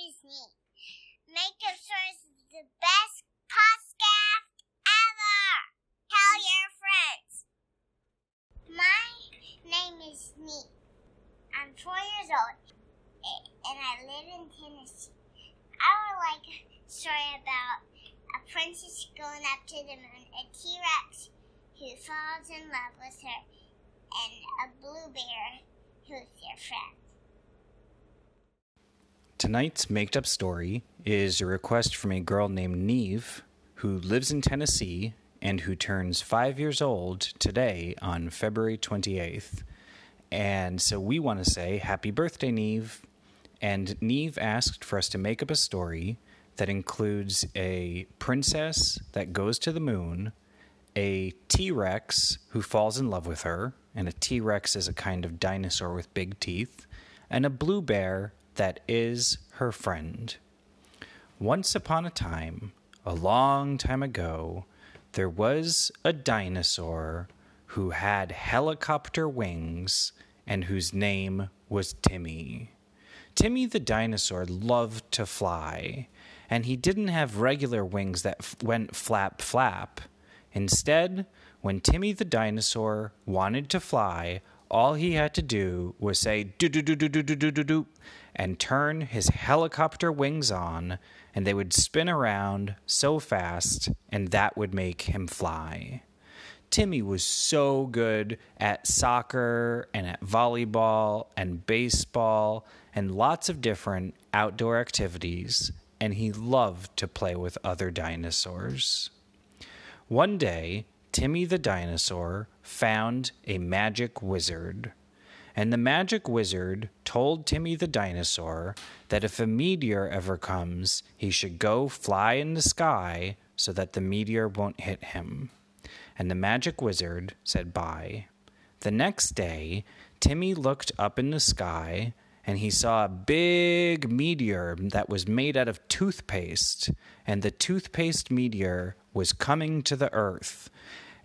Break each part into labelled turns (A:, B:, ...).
A: is Neve. Made Up Stories is the best podcast ever. Tell your friends. My name is Neve. I'm four years old and I live in Tennessee. I would like a story about a princess going up to the moon, a T-Rex who falls in love with her, and a blue bear who's their friend.
B: Tonight's made up story is a request from a girl named Neve who lives in Tennessee and who turns five years old today on February 28th. And so we want to say happy birthday, Neve. And Neve asked for us to make up a story that includes a princess that goes to the moon, a T Rex who falls in love with her, and a T Rex is a kind of dinosaur with big teeth, and a blue bear that is her friend. Once upon a time, a long time ago, there was a dinosaur who had helicopter wings and whose name was Timmy. Timmy the dinosaur loved to fly, and he didn't have regular wings that f- went flap flap. Instead, when Timmy the dinosaur wanted to fly, all he had to do was say do do do do do do do do do and turn his helicopter wings on and they would spin around so fast and that would make him fly. Timmy was so good at soccer and at volleyball and baseball and lots of different outdoor activities, and he loved to play with other dinosaurs. One day, Timmy the dinosaur found a magic wizard. And the magic wizard told Timmy the dinosaur that if a meteor ever comes, he should go fly in the sky so that the meteor won't hit him. And the magic wizard said bye. The next day, Timmy looked up in the sky and he saw a big meteor that was made out of toothpaste. And the toothpaste meteor was coming to the earth.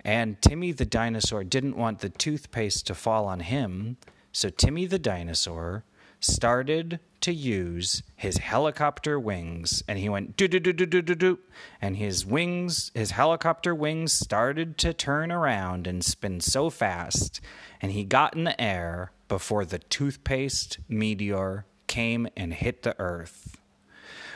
B: And Timmy the dinosaur didn't want the toothpaste to fall on him, so Timmy the dinosaur started to use his helicopter wings and he went do do do do do do do and his wings his helicopter wings started to turn around and spin so fast and he got in the air before the toothpaste meteor came and hit the earth.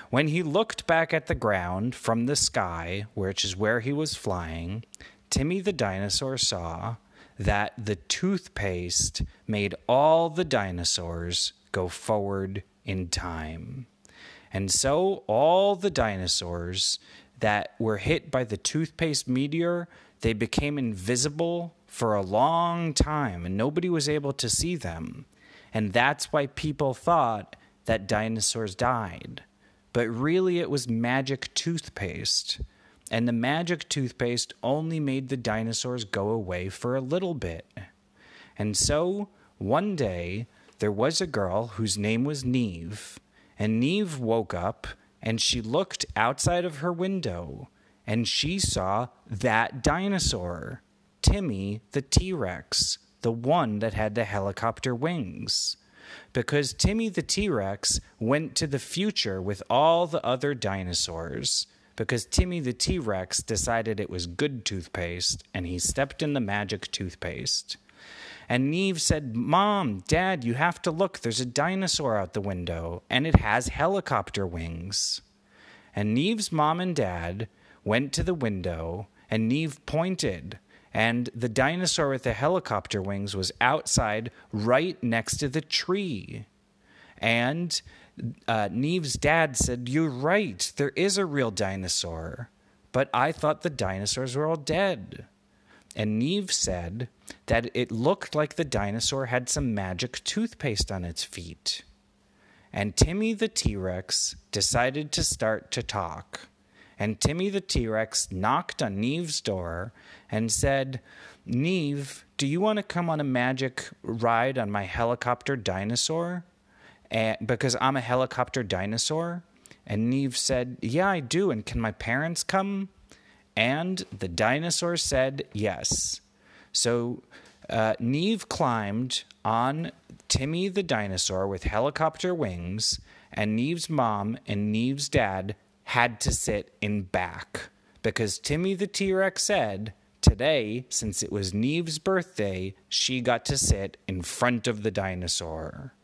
B: When he looked back at the ground from the sky, which is where he was flying, Timmy the dinosaur saw that the toothpaste made all the dinosaurs go forward in time. And so all the dinosaurs that were hit by the toothpaste meteor, they became invisible for a long time and nobody was able to see them. And that's why people thought that dinosaurs died. But really, it was magic toothpaste. And the magic toothpaste only made the dinosaurs go away for a little bit. And so, one day, there was a girl whose name was Neve. And Neve woke up and she looked outside of her window and she saw that dinosaur. Timmy the T Rex, the one that had the helicopter wings. Because Timmy the T Rex went to the future with all the other dinosaurs. Because Timmy the T Rex decided it was good toothpaste and he stepped in the magic toothpaste. And Neve said, Mom, Dad, you have to look. There's a dinosaur out the window and it has helicopter wings. And Neve's mom and dad went to the window and Neve pointed and the dinosaur with the helicopter wings was outside right next to the tree. And uh, Neve's dad said, You're right, there is a real dinosaur, but I thought the dinosaurs were all dead. And Neve said that it looked like the dinosaur had some magic toothpaste on its feet. And Timmy the T Rex decided to start to talk and Timmy the T Rex knocked on Neve's door and said, Neve, do you want to come on a magic ride on my helicopter dinosaur? And, because I'm a helicopter dinosaur? And Neve said, Yeah, I do. And can my parents come? And the dinosaur said yes. So uh, Neve climbed on Timmy the dinosaur with helicopter wings, and Neve's mom and Neve's dad had to sit in back because Timmy the T Rex said today, since it was Neve's birthday, she got to sit in front of the dinosaur.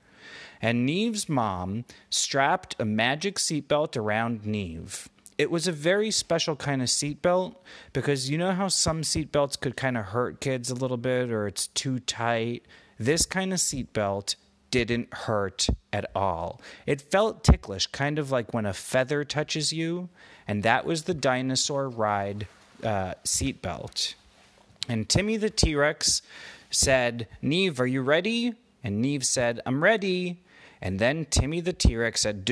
B: And Neve's mom strapped a magic seatbelt around Neve. It was a very special kind of seatbelt because you know how some seatbelts could kind of hurt kids a little bit or it's too tight. This kind of seatbelt didn't hurt at all. It felt ticklish, kind of like when a feather touches you, and that was the dinosaur ride uh, seatbelt. And Timmy the T Rex said, Neve, are you ready? And Neve said, I'm ready. And then Timmy the T Rex said,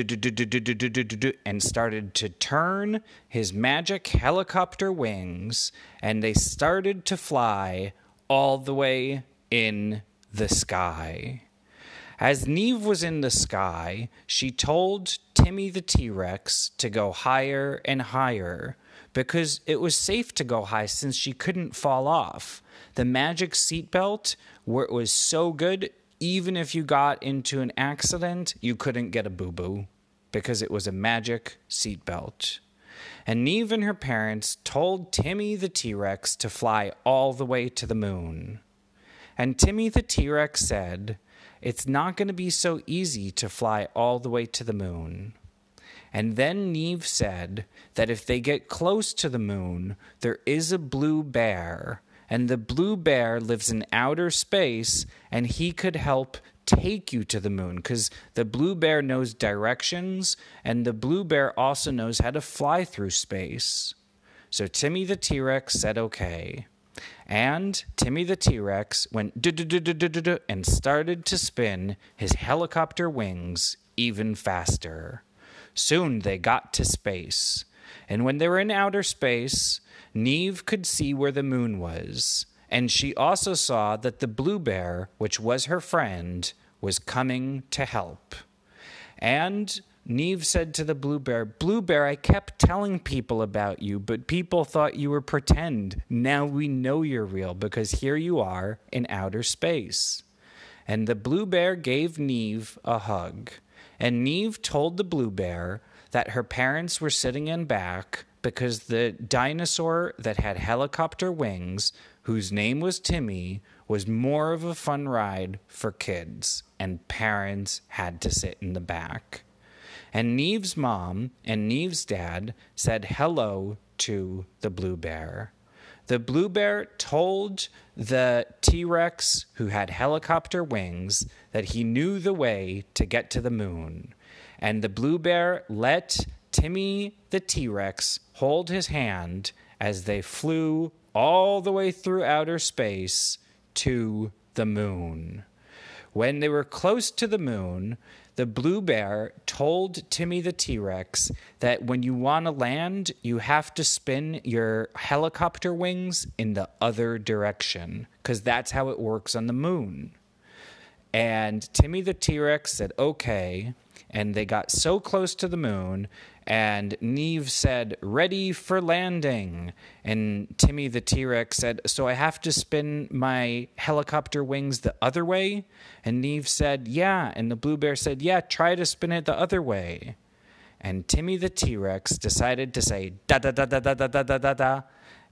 B: and started to turn his magic helicopter wings, and they started to fly all the way in the sky. As Neve was in the sky, she told Timmy the T Rex to go higher and higher because it was safe to go high since she couldn't fall off. The magic seatbelt was so good, even if you got into an accident, you couldn't get a boo boo because it was a magic seatbelt. And Neve and her parents told Timmy the T Rex to fly all the way to the moon. And Timmy the T Rex said, It's not going to be so easy to fly all the way to the moon. And then Neve said that if they get close to the moon, there is a blue bear, and the blue bear lives in outer space, and he could help take you to the moon because the blue bear knows directions, and the blue bear also knows how to fly through space. So Timmy the T Rex said okay. And Timmy the T Rex went and started to spin his helicopter wings even faster. Soon they got to space. And when they were in outer space, Neve could see where the moon was. And she also saw that the blue bear, which was her friend, was coming to help. And Neve said to the blue bear, Blue bear, I kept telling people about you, but people thought you were pretend. Now we know you're real because here you are in outer space. And the blue bear gave Neve a hug. And Neve told the blue bear that her parents were sitting in back because the dinosaur that had helicopter wings, whose name was Timmy, was more of a fun ride for kids, and parents had to sit in the back. And Neve's mom and Neve's dad said hello to the blue bear. The blue bear told the T Rex, who had helicopter wings, that he knew the way to get to the moon. And the blue bear let Timmy the T Rex hold his hand as they flew all the way through outer space to the moon. When they were close to the moon, the blue bear told Timmy the T Rex that when you want to land, you have to spin your helicopter wings in the other direction because that's how it works on the moon. And Timmy the T Rex said, okay. And they got so close to the moon and Neve said, Ready for landing. And Timmy the T Rex said, So I have to spin my helicopter wings the other way? And Neve said, Yeah. And the blue bear said, Yeah, try to spin it the other way. And Timmy the T Rex decided to say, Da da da da da da da da da.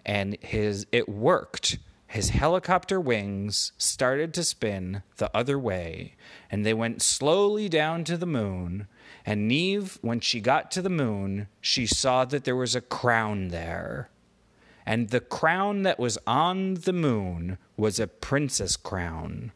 B: And his, it worked. His helicopter wings started to spin the other way, and they went slowly down to the moon and Neve, when she got to the moon, she saw that there was a crown there. And the crown that was on the moon was a princess crown.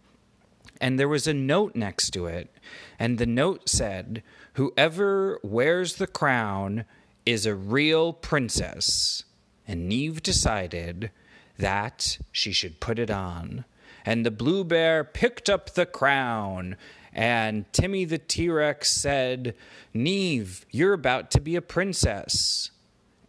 B: And there was a note next to it. And the note said, Whoever wears the crown is a real princess. And Neve decided that she should put it on. And the blue bear picked up the crown and Timmy the T Rex said, Neve, you're about to be a princess.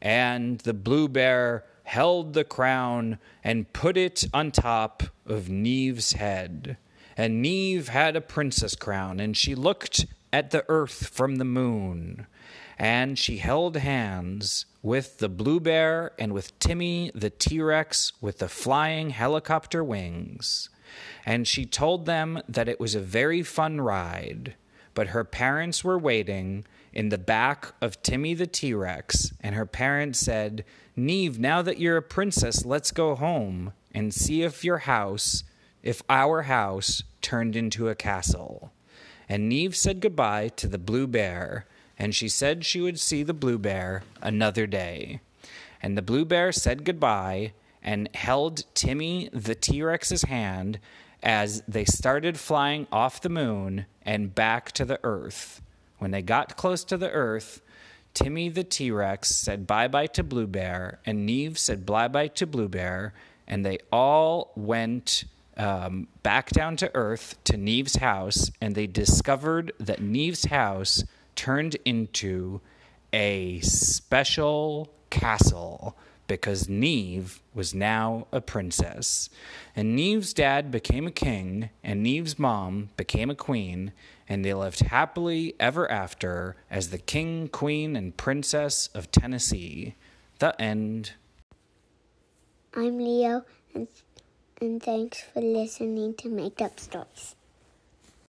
B: And the blue bear held the crown and put it on top of Neve's head. And Neve had a princess crown, and she looked at the earth from the moon. And she held hands with the blue bear and with Timmy the T Rex with the flying helicopter wings. And she told them that it was a very fun ride, but her parents were waiting in the back of Timmy the T Rex, and her parents said, Neve, now that you're a princess, let's go home and see if your house, if our house turned into a castle. And Neve said goodbye to the blue bear, and she said she would see the blue bear another day. And the blue bear said goodbye and held Timmy the T Rex's hand as they started flying off the moon and back to the earth. When they got close to the earth, Timmy the T Rex said bye bye to Blue Bear, and Neve said bye bye to Blue Bear, and they all went um, back down to Earth to Neve's house, and they discovered that Neve's house turned into a special castle because Neve was now a princess. And Neve's dad became a king, and Neve's mom became a queen, and they lived happily ever after as the king, queen, and princess of Tennessee. The end.
A: I'm Leo, and, and thanks for listening to Made Up Stories.